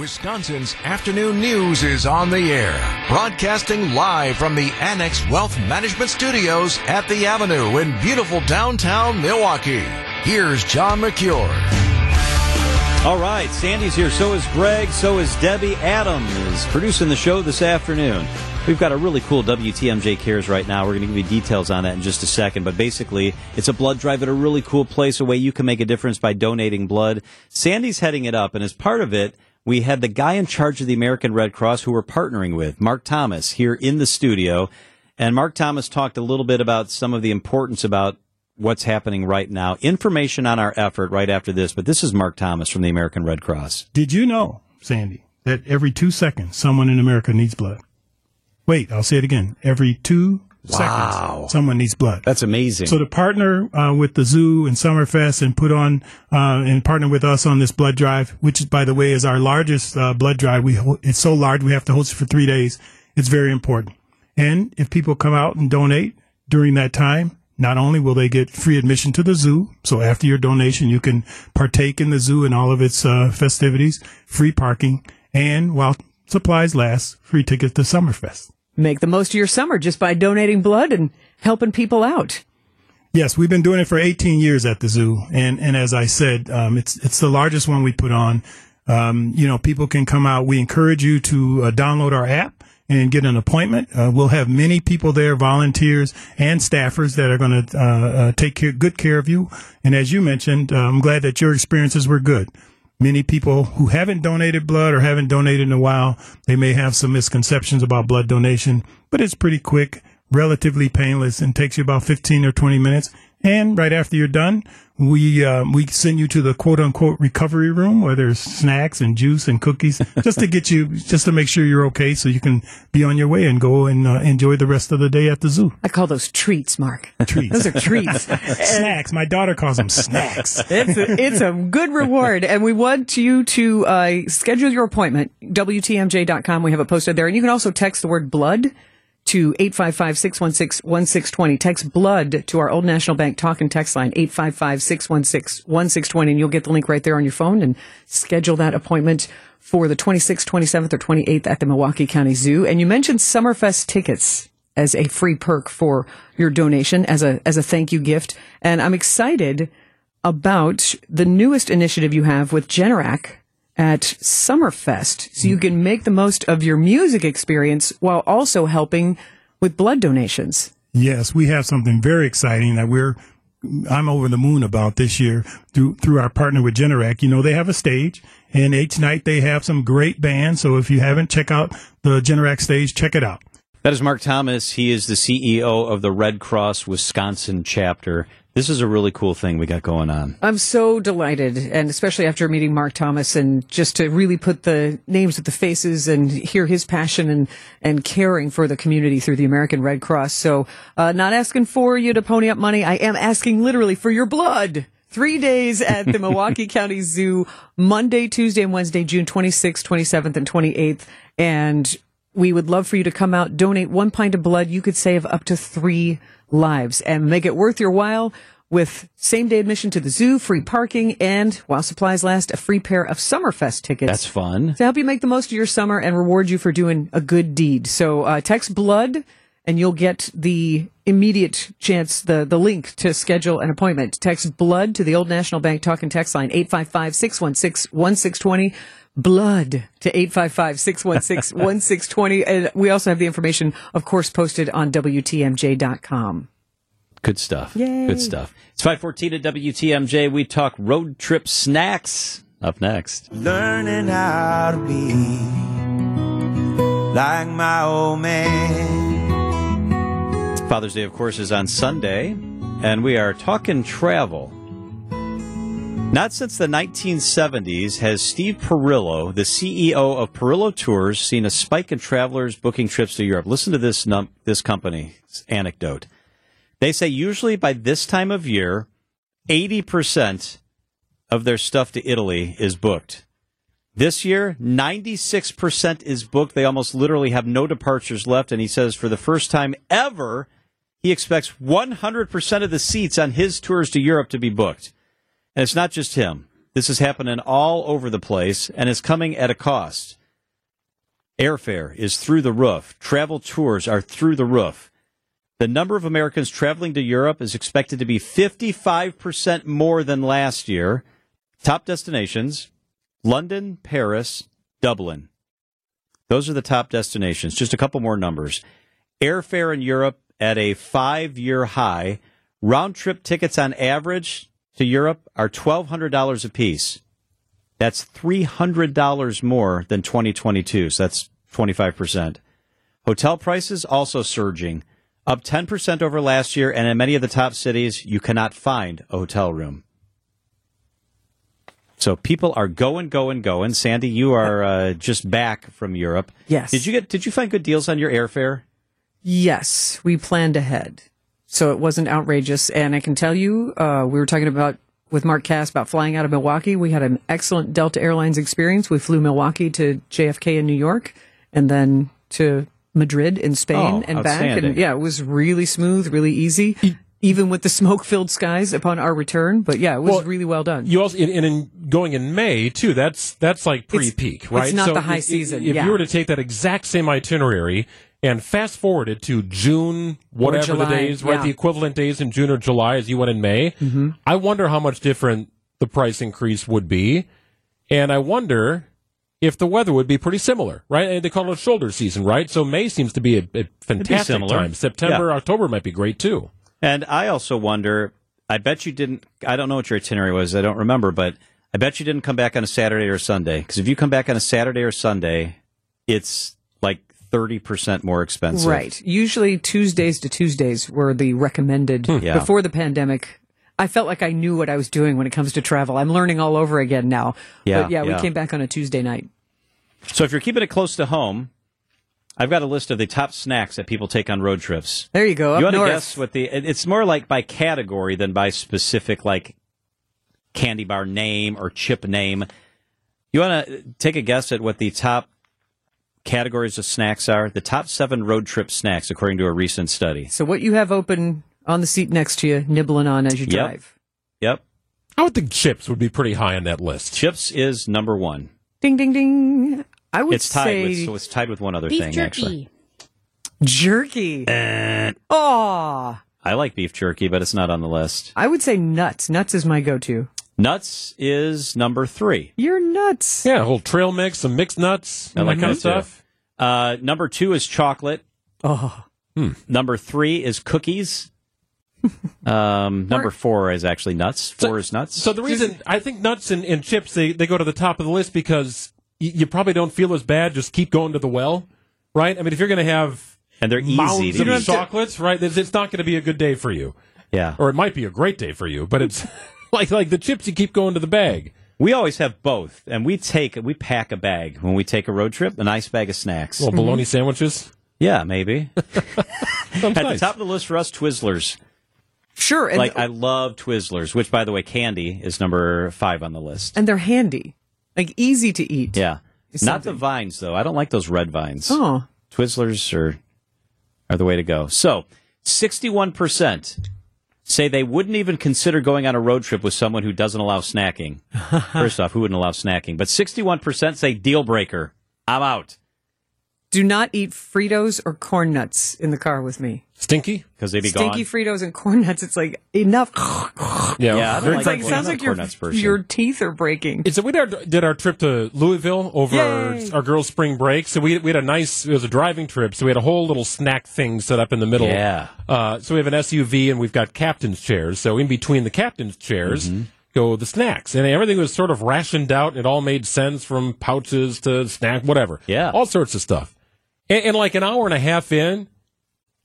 Wisconsin's afternoon news is on the air, broadcasting live from the Annex Wealth Management Studios at the Avenue in beautiful downtown Milwaukee. Here's John Mercure. All right, Sandy's here. So is Greg. So is Debbie. Adam is producing the show this afternoon. We've got a really cool WTMJ Cares right now. We're going to give you details on that in just a second. But basically, it's a blood drive at a really cool place, a way you can make a difference by donating blood. Sandy's heading it up, and as part of it, we had the guy in charge of the American Red Cross who we're partnering with, Mark Thomas, here in the studio. And Mark Thomas talked a little bit about some of the importance about what's happening right now. Information on our effort right after this, but this is Mark Thomas from the American Red Cross. Did you know, Sandy, that every two seconds someone in America needs blood? Wait, I'll say it again. Every two Wow. seconds someone needs blood. That's amazing. So to partner uh, with the zoo and Summerfest and put on uh, and partner with us on this blood drive, which by the way is our largest uh, blood drive. We ho- it's so large we have to host it for three days. It's very important. And if people come out and donate during that time, not only will they get free admission to the zoo, so after your donation you can partake in the zoo and all of its uh, festivities, free parking, and while supplies last, free tickets to Summerfest. Make the most of your summer just by donating blood and helping people out. Yes, we've been doing it for 18 years at the zoo, and and as I said, um, it's it's the largest one we put on. Um, you know, people can come out. We encourage you to uh, download our app and get an appointment. Uh, we'll have many people there, volunteers and staffers that are going to uh, uh, take care, good care of you. And as you mentioned, uh, I'm glad that your experiences were good. Many people who haven't donated blood or haven't donated in a while, they may have some misconceptions about blood donation, but it's pretty quick, relatively painless, and takes you about 15 or 20 minutes. And right after you're done, we uh, we send you to the quote unquote recovery room where there's snacks and juice and cookies just to get you just to make sure you're okay so you can be on your way and go and uh, enjoy the rest of the day at the zoo. I call those treats, Mark. Treats. Those are treats. snacks. My daughter calls them snacks. It's a, it's a good reward, and we want you to uh, schedule your appointment. WTMJ.com. We have it posted there, and you can also text the word blood to 855-616-1620. Text blood to our Old National Bank talk and text line 855-616-1620 and you'll get the link right there on your phone and schedule that appointment for the 26th, 27th or 28th at the Milwaukee County Zoo. And you mentioned Summerfest tickets as a free perk for your donation as a as a thank you gift. And I'm excited about the newest initiative you have with Generac at Summerfest. So you can make the most of your music experience while also helping with blood donations. Yes, we have something very exciting that we're I'm over the moon about this year through through our partner with Generac. You know, they have a stage and each night they have some great bands. So if you haven't check out the Generac stage, check it out. That is Mark Thomas. He is the CEO of the Red Cross Wisconsin chapter. This is a really cool thing we got going on. I'm so delighted, and especially after meeting Mark Thomas, and just to really put the names with the faces and hear his passion and, and caring for the community through the American Red Cross. So, uh, not asking for you to pony up money. I am asking literally for your blood. Three days at the Milwaukee County Zoo, Monday, Tuesday, and Wednesday, June 26th, 27th, and 28th. And we would love for you to come out, donate one pint of blood. You could save up to three lives and make it worth your while with same day admission to the zoo, free parking, and while supplies last, a free pair of Summerfest tickets. That's fun. To help you make the most of your summer and reward you for doing a good deed. So uh, text blood and you'll get the immediate chance, the, the link to schedule an appointment. Text blood to the Old National Bank talk and text line 855 616 1620 blood to 855-616-1620 and we also have the information of course posted on wtmj.com Good stuff. Yay. Good stuff. It's 514 at WTMJ. We talk road trip snacks up next. Learning how to be like my old man. Father's Day, of course, is on Sunday, and we are talking travel. Not since the 1970s has Steve Perillo, the CEO of Perillo Tours, seen a spike in travelers booking trips to Europe. Listen to this num- this company's anecdote. They say usually by this time of year, 80% of their stuff to Italy is booked. This year, 96% is booked. They almost literally have no departures left. And he says for the first time ever, he expects 100% of the seats on his tours to Europe to be booked. And it's not just him. This is happening all over the place and is coming at a cost. Airfare is through the roof. Travel tours are through the roof. The number of Americans traveling to Europe is expected to be 55% more than last year. Top destinations London, Paris, Dublin. Those are the top destinations. Just a couple more numbers. Airfare in Europe at a five year high. Round trip tickets on average to Europe are $1,200 a piece. That's $300 more than 2022. So that's 25%. Hotel prices also surging, up 10% over last year. And in many of the top cities, you cannot find a hotel room. So people are going, going, going. Sandy, you are uh, just back from Europe. Yes. Did you get? Did you find good deals on your airfare? Yes, we planned ahead. So it wasn't outrageous. And I can tell you, uh, we were talking about with Mark Cass about flying out of Milwaukee. We had an excellent Delta Airlines experience. We flew Milwaukee to JFK in New York and then to Madrid in Spain Oh, and back. And yeah, it was really smooth, really easy, even with the smoke filled skies upon our return. But yeah, it was Well, really well done. You also, and, in going in May too. That's that's like pre-peak, it's right? not the high if- season, If yeah. you were to take that exact same itinerary and fast forwarded to June, whatever the days, right? The equivalent days in June or July as you went in May. Mm-hmm. I wonder how much different the price increase would be, and I wonder if the weather would be pretty similar, right? And They call it shoulder season, right? So May seems to be a, a fantastic similar. time. September, Yeah. October might be great too. And I also wonder. I bet you didn't. I don't know what your itinerary was. I don't remember, but I bet you didn't come back on a Saturday or Sunday. Because if you come back on a Saturday or Sunday, it's like thirty percent more expensive. Right. Usually Tuesdays to Tuesdays were the recommended hmm. Yeah. before the pandemic. I felt like I knew what I was doing when it comes to travel. I'm learning all over again now. Yeah, but yeah, yeah. we came back on a Tuesday night. So if you're keeping it close to home, I've got a list of the top snacks that people take on road trips. There you go. You want to guess what the? It's more like by category than by specific like candy bar name or chip name. You want to take a guess at what the top categories of snacks are? The top seven road trip snacks, according to a recent study. So what you have open on the seat next to you, nibbling on as you Yep. drive. Yep, I would think chips would be pretty high on that list. chips is number one. Ding ding ding. I would It's tied say with so it's tied with one other Beef thing jerky. actually. jerky. Eh. Oh, I like beef jerky, but it's not on the list. I would say nuts. Nuts is my go-to. Nuts is number three. You're nuts. Yeah, a whole trail mix, some mixed nuts, I and like that kind of stuff. Uh, number two is chocolate. Oh, Number three is cookies. Um, number four is actually nuts. Four is nuts. So the reason I think nuts and, and chips they, they go to the top of the list because y- you probably don't feel as bad. Just keep going to the well, right? I mean, if you're going to have and they're easy mounds to of eat. chocolates, right? It's, it's not going to be a good day for you, Yeah. or it might be a great day for you, but it's like like the chips you keep going to the bag. We always have both, and we take we pack a bag when we take a road trip, a nice bag of snacks. Little bologna mm-hmm. sandwiches. yeah, maybe. Sounds At the top of the list for us, Twizzlers. sure. And, Like I love Twizzlers, which by the way, candy is number five on the list. and they're handy, like easy to eat. Yeah, It's not the vines though. I don't like those red vines. Oh, Twizzlers are are the way to go. So, sixty-one percent say they wouldn't even consider going on a road trip with someone who doesn't allow snacking. First off, who wouldn't allow snacking? But sixty-one percent say deal breaker. I'm out do not eat Fritos or corn nuts in the car with me. Stinky. because they'd be Stinky gone. Fritos and corn nuts. It's like enough. Yeah, Yeah, I like It's like sounds like your corn nuts person. your teeth are breaking. So we did our, did our trip to Louisville over Yay. our girls' spring break. So we we had a nice it was a driving trip. So we had a whole little snack thing set up in the middle. Yeah. Uh, so we have an SUV and we've got captain's chairs. So in between the captain's chairs Mm-hmm. go the snacks, and everything was sort of rationed out. It all made sense from pouches to snack, whatever. Yeah. all sorts of stuff. And, and like an hour and a half in.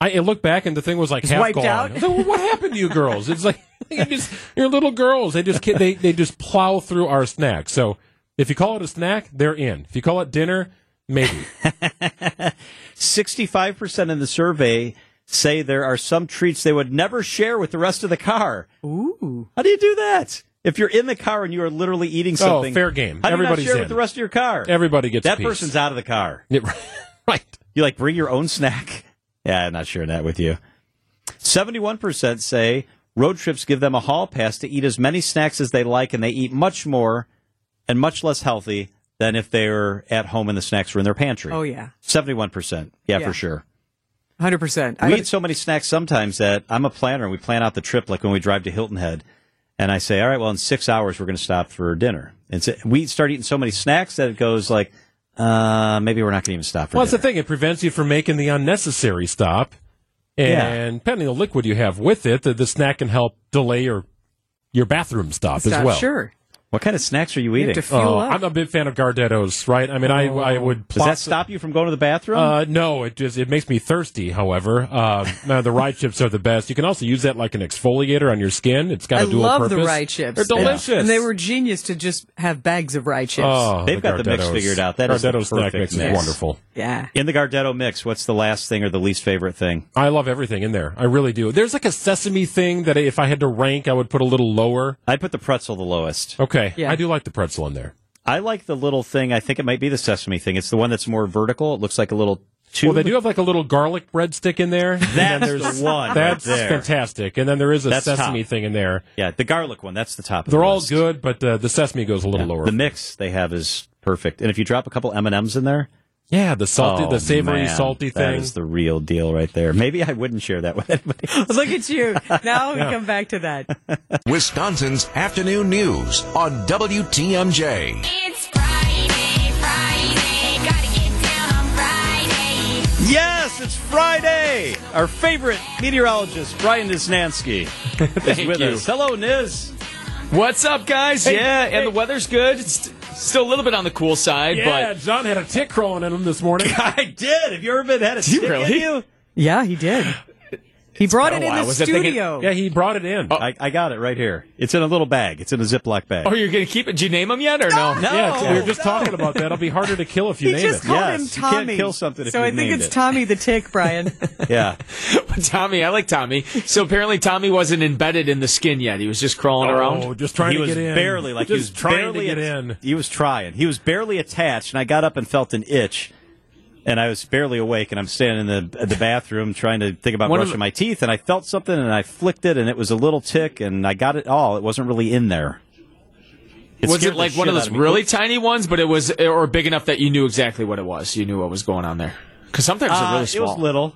I, I looked back and the thing was like half wiped gone. out? I was like, well, what happened to you girls? It's like you just you're little girls. They just they they just plow through our snacks. So if you call it a snack, they're in. If you call it dinner, maybe. 65% in the survey say there are some treats they would never share with the rest of the car. Ooh. How do you do that? If you're in the car and you are literally eating oh, something, Oh, fair game. How do Everybody's you not share in. with the rest of your car? Everybody gets a that piece. person's out of the car. Yeah, right. You like bring your own snack? Yeah, I'm not sharing that with you. 71% say Road trips give them a hall pass to eat as many snacks as they like, and they eat much more and much less healthy than if they were at home and the snacks were in their pantry. Oh, yeah. 71%. Yeah, Yeah. for sure. 100%. We eat so many snacks sometimes that I'm a planner and we plan out the trip like when we drive to Hilton Head. And I say, all right, well, in six hours, we're going to stop for dinner. And so we start eating so many snacks that it goes like, uh, maybe we're not going to even stop for Well, that's the thing. It prevents you from making the unnecessary stop. And depending on the liquid you have with it, the, the snack can help delay your your bathroom stop as Stop, well. Sure. What kind of snacks are you You eating? have to fuel Oh, up. I'm a big fan of Gardettos, right? I mean, I I would. Does plop that stop you from going to the bathroom? Uh, no, it just it makes me thirsty. However, um, no, the rye chips are the best. You can also use that like an exfoliator on your skin. It's got I a dual purpose. I love purpose. the rye chips. They're delicious, And they were genius to just have bags of rye chips. Oh, They've got the mix Gardettos. figured out. That is the Gardetto snack perfect mix is mix. wonderful. Yeah. in the Gardetto mix, what's the last thing or the least favorite thing? I love everything in there. I really do. There's like a sesame thing that if I had to rank, I would put a little lower. I put the pretzel the lowest. Okay, Yeah. I do like the pretzel in there. I like the little thing. I think it might be the sesame thing. It's the one that's more vertical. It looks like a little tube. Well, they do have like a little garlic breadstick in there. and then That's there's the one. That's right there. fantastic. And then there is a That's sesame top. thing in there. Yeah, the garlic one. That's the top. Of They're the all list. good, but uh, the sesame goes a little Yeah. lower. The mix they have is perfect. And if you drop a couple M and M's in there, yeah, the salty, oh, the savory, man, salty thing. is the real deal right there. Maybe I wouldn't share that with anybody. Look at you. Now we come back to that. Wisconsin's afternoon news on WTMJ. It's Friday, Friday, gotta get down on Friday. yes, it's Friday. Our favorite meteorologist, Brian Niznansky, is with you. us. Hello, Niz. What's up, guys? yeah, and the weather's good. It's still a little bit on the cool side, yeah, but John had a tick crawling in him this morning. I did. Have you ever been had a stick in really? you? Yeah, he did. He brought it in while. the Was it thinking- studio. yeah, he brought it in. Oh. I, I got it right here. It's in a little bag. It's in a Ziploc bag. oh, you're gonna keep it? Did you name them yet or no? No. yeah, we were just no. talking about that. It'll be harder to kill if you he name just it. called Yes, him you can't kill something if so you I think named it's it. Tommy the Tick, Brian. Yeah. Tommy, I like Tommy. So apparently, Tommy wasn't embedded in the skin yet. He was just crawling Oh, around. just trying he to was get in. barely like just he was trying barely to get at- in. He was trying. He was barely attached, and I got up and felt an itch, and I was barely awake, and I'm standing in the the bathroom trying to think about One brushing the- my teeth, and I felt something, and I flicked it, and it was a little tick, and I got it all. It wasn't really in there. It was it like one of those me. really tiny ones, but it was or big enough that you knew exactly what it was? You knew what was going on there. Because sometimes they're Uh, really it was little.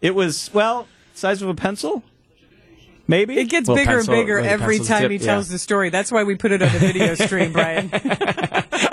It was well, size of a pencil, maybe. It gets Well, bigger pencil- and bigger where every pencil's time he tells yeah. the story. That's why we put it on the video stream, Brian.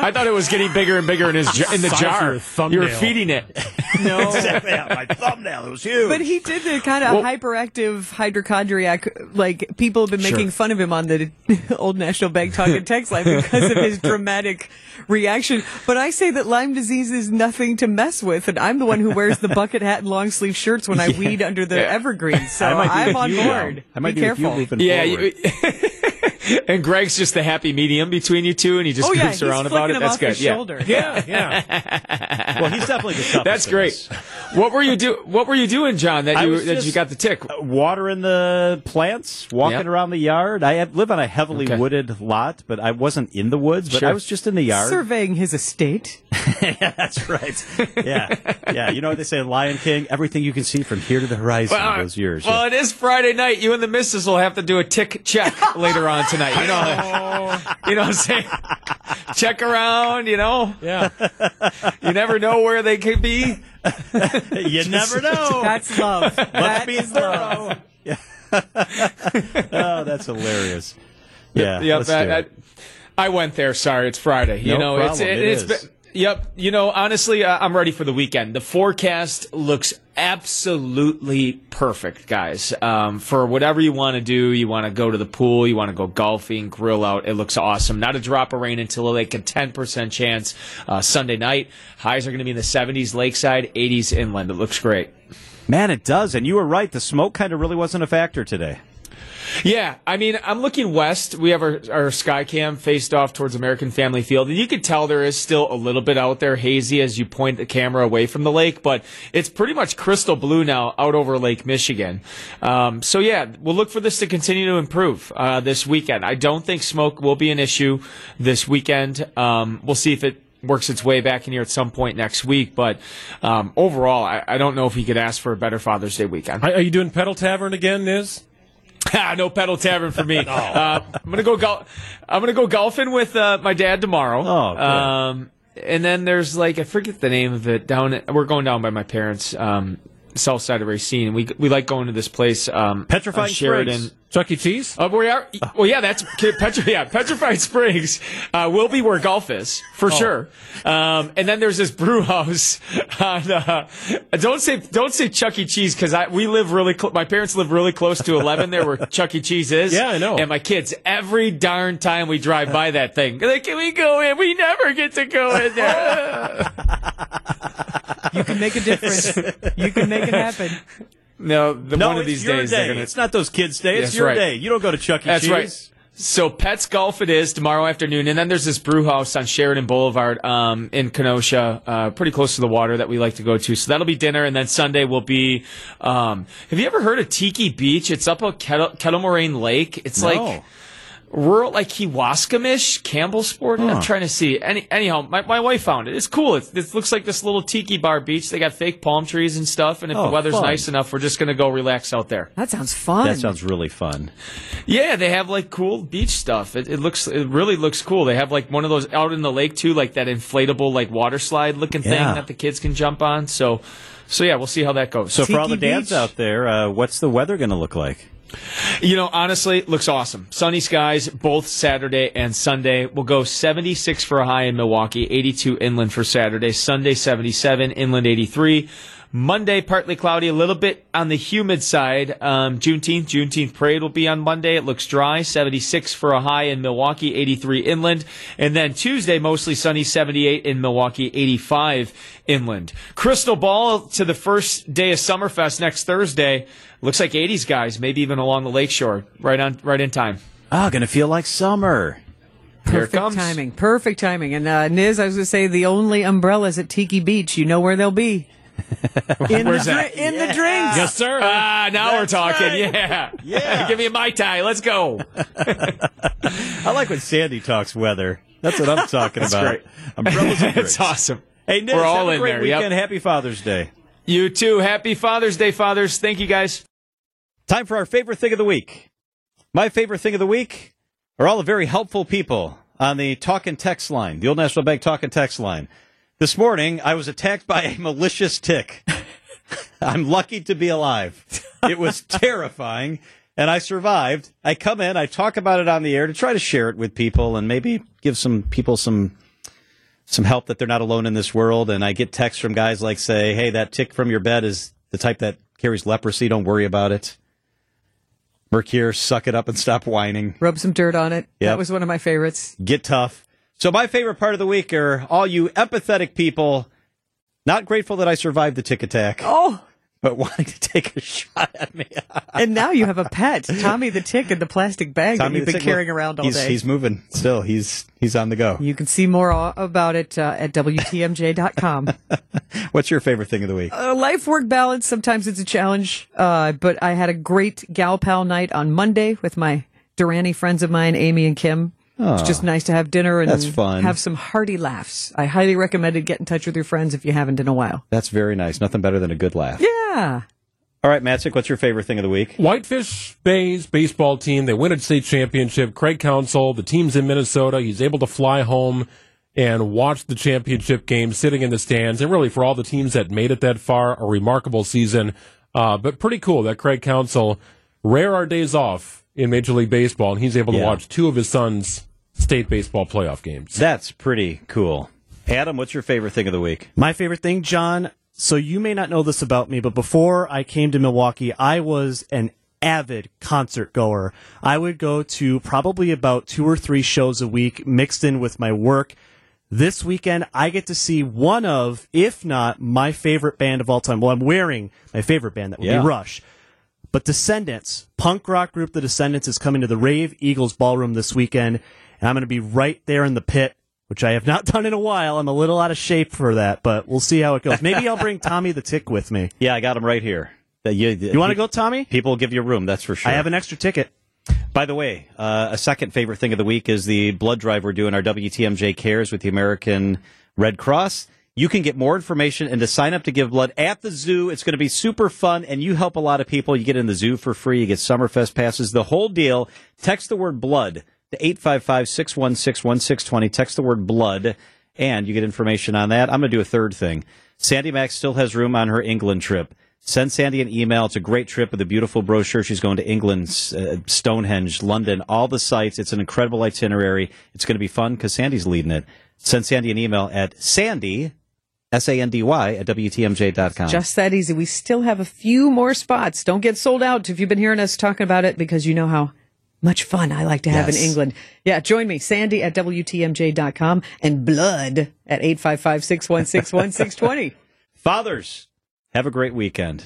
I thought it was getting bigger and bigger in his jar, in the Size jar. your You thumbnail. were feeding it. no. yeah, my thumbnail. It was huge. But he did the kind of hyperactive hypochondriac. Like people have been making fun of him on the old National Bank talk and text line because of his dramatic reaction. But I say that Lyme disease is nothing to mess with, and I'm the one who wears the bucket hat and long sleeve shirts when I weed under the Yeah. evergreens. So I might be I'm on you now. board. I might be be careful. with you moving Yeah, you, and Greg's just the happy medium between you two, and he just oh yeah, goofs he's around about it. him That's off good. his yeah. shoulder. Yeah, yeah. well, he's definitely the toughest. That's great. us. What were you do? What were you doing, John? That you that you got the tick? Uh, watering the plants, walking Yep. around the yard. I live on a heavily Okay. wooded lot, but I wasn't in the woods. But Sure. I was just in the yard. Surveying his estate. yeah, That's right. Yeah, yeah. You know what they say, Lion King? Everything you can see from here to the horizon. those years. Well, it is Friday night. You and the missus will have to do a tick check later on tonight. You know, oh. you know what I'm saying? Check around. You know, yeah. you never know where they could be. you never know. That's love. That be is love. oh, that's hilarious. Yeah. yeah. let's I, do I, it. I went there. Sorry, it's Friday. You No know, it's it, it it's is. been- Yep. You know, honestly, uh, I'm ready for the weekend. The forecast looks absolutely perfect, guys. Um, for whatever you want to do, you want to go to the pool, you want to go golfing, grill out. It looks awesome. Not a drop of rain until like a 10% chance uh, Sunday night. Highs are going to be in the 70s lakeside, 80s inland. It looks great. Man, it does. And you were right. The smoke kind of really wasn't a factor today. Yeah, I mean, I'm looking west. We have our, our sky cam faced off towards American Family Field, and you could tell there is still a little bit out there hazy as you point the camera away from the lake, but it's pretty much crystal blue now out over Lake Michigan. Um, so yeah, we'll look for this to continue to improve uh, this weekend. I don't think smoke will be an issue this weekend. Um, we'll see if it works its way back in here at some point next week, but um, overall, I, I don't know if he could ask for a better Father's Day weekend. Are are you doing Pedal Tavern again, Niz? No pedal tavern for me. uh, I'm gonna go gol- I'm gonna go golfing with uh, my dad tomorrow. Oh, good. um, and then there's like I forget the name of it. Down we're going down by my parents, um, south side of Racine. We we like going to this place. Um, Petrifying Sheridan. Springs. Chuck E. Cheese? Uh, we are. Well, yeah, that's Petri, yeah, Petrified Springs uh, will be where golf is for sure. Um, and then there's this brew house. On, uh, don't say don't say Chuck E. Cheese because we live really. Cl- my parents live really close to 11 there where Chuck E. Cheese is. Yeah, I know. And my kids every darn time we drive by that thing, they're like, can we go in? We never get to go in there. You can make a difference. you can make it happen. No, the, No, one of these days day. gonna. It's not those kids' day. It's That's your right. day. You don't go to Chuck E. That's Cheese. right. So Pets Golf it is tomorrow afternoon, and then there's this brew house on Sheridan Boulevard um, in Kenosha, uh, pretty close to the water that we like to go to. So that'll be dinner, and then Sunday will be. Um, have you ever heard of Tiki Beach? It's up at Kettle, Kettle Moraine Lake. It's like No. Rural, like Kewaskumish, Campbellsport. I'm trying to see. Any, anyhow, my, my wife found it. It's cool. It's, it looks like this little tiki bar beach. They got fake palm trees and stuff, and if Oh, the weather's fun. nice enough, we're just gonna go relax out there. That sounds fun. That sounds really fun. Yeah, they have like cool beach stuff. It, it looks, it really looks cool. They have like one of those out in the lake too, like that inflatable like water slide looking thing that the kids can jump on. So, so yeah, we'll see how that goes. So for all the dads Beach. out there, uh, what's the weather going to look like? You know, honestly, looks awesome. Sunny skies both Saturday and Sunday. We'll go 76 for a high in Milwaukee, 82 inland for Saturday. Sunday 77, inland 83. Monday partly cloudy, a little bit on the humid side. Um, Juneteenth, Juneteenth parade will be on Monday. It looks dry, 76 for a high in Milwaukee, 83 inland, and then Tuesday mostly sunny, 78 in Milwaukee, 85 inland. Crystal ball to the first day of Summerfest next Thursday. Looks like 80s guys, maybe even along the lakeshore, right on, right in time. Ah, going to feel like summer. Here it Perfect comes. timing. Perfect timing. And uh, Niz, I was going to say the only umbrellas at Tiki Beach. You know where they'll be. In Where's the that? dri- in the drinks. Yes, sir. Ah, now we're talking. right. Yeah. Yeah. Give me a Mai Tai. Let's go. I like when Sandy talks weather. That's what I'm talking That's about. great. Umbrellas and It's awesome. Hey, Nick, We're all have a in great there, yep. weekend. Happy Father's Day. You too. Happy Father's Day, fathers. Thank you guys. Time for our favorite thing of the week. My favorite thing of the week are all the very helpful people on the talk and text line, the Old National Bank talk and text line. This morning, I was attacked by a malicious tick. I'm lucky to be alive. It was terrifying, and I survived. I come in, I talk about it on the air to try to share it with people and maybe give some people some some help that they're not alone in this world. And I get texts from guys like say, "Hey, that tick from your bed is the type that carries leprosy. Don't worry about it." Mercure, suck it up and stop whining. Rub some dirt on it. Yep. That was one of my favorites. Get tough. So my favorite part of the week are all you empathetic people, not grateful that I survived the tick attack, Oh, but wanting to take a shot at me. and now you have a pet, Tommy the Tick, in the plastic bag that you've been Tick- carrying around all he's, day. He's moving still. He's he's on the go. you can see more about it uh, at WTMJ.com. What's your favorite thing of the week? uh, life work balance sometimes it's a challenge uh, but i had a great gal pal night on monday with my durrani friends of mine amy and kim it's just nice to have dinner and That's fun. have some hearty laughs i highly recommend it get in touch with your friends if you haven't in a while That's very nice. Nothing better than a good laugh. yeah All right, Matzek, what's your favorite thing of the week? Whitefish Bay's baseball team, they win a state championship. Craig Counsell, the team's in Minnesota. He's able to fly home and watch the championship game sitting in the stands. And really, for all the teams that made it that far, a remarkable season. Uh, but pretty cool that Craig Counsell, rare are days off in Major League Baseball, and he's able to Yeah. watch two of his sons' state baseball playoff games. That's pretty cool. Adam, what's your favorite thing of the week? My favorite thing, John. So you may not know this about me, but before I came to Milwaukee, I was an avid concert goer. I would go to probably about two or three shows a week mixed in with my work. This weekend, I get to see one of, if not my favorite band of all time. Well, I'm wearing my favorite band, that would Yeah. be Rush. But Descendents, punk rock group The Descendents, is coming to the Rave Eagles Ballroom this weekend, and I'm going to be right there in the pit, which I have not done in a while. I'm a little out of shape for that, but we'll see how it goes. Maybe I'll bring Tommy the Tick with me. Yeah, I got him right here. You You want to go, Tommy? People will give you room, that's for sure. I have an extra ticket. By the way, uh, a second favorite thing of the week is the blood drive we're doing, our WTMJ Cares with the American Red Cross. You can get more information and to sign up to give blood at the zoo. It's going to be super fun and you help a lot of people. You get in the zoo for free. You get Summerfest passes, the whole deal. Text the word blood to 855-616-1620. Text the word blood and you get information on that. I'm going to do a third thing. Sandy Maxx still has room on her England trip. Send Sandy an email. It's a great trip with a beautiful brochure. She's going to England, uh, Stonehenge, London, all the sites. It's an incredible itinerary. It's going to be fun because Sandy's leading it. Send Sandy an email at sandy, S-A-N-D-Y, at WTMJ.com. Just that easy. We still have a few more spots. Don't get sold out if you've been hearing us talking about it because you know how much fun I like to have Yes. in England. Yeah, join me, Sandy at WTMJ.com and blood at 855 616 1620. Fathers, have a great weekend.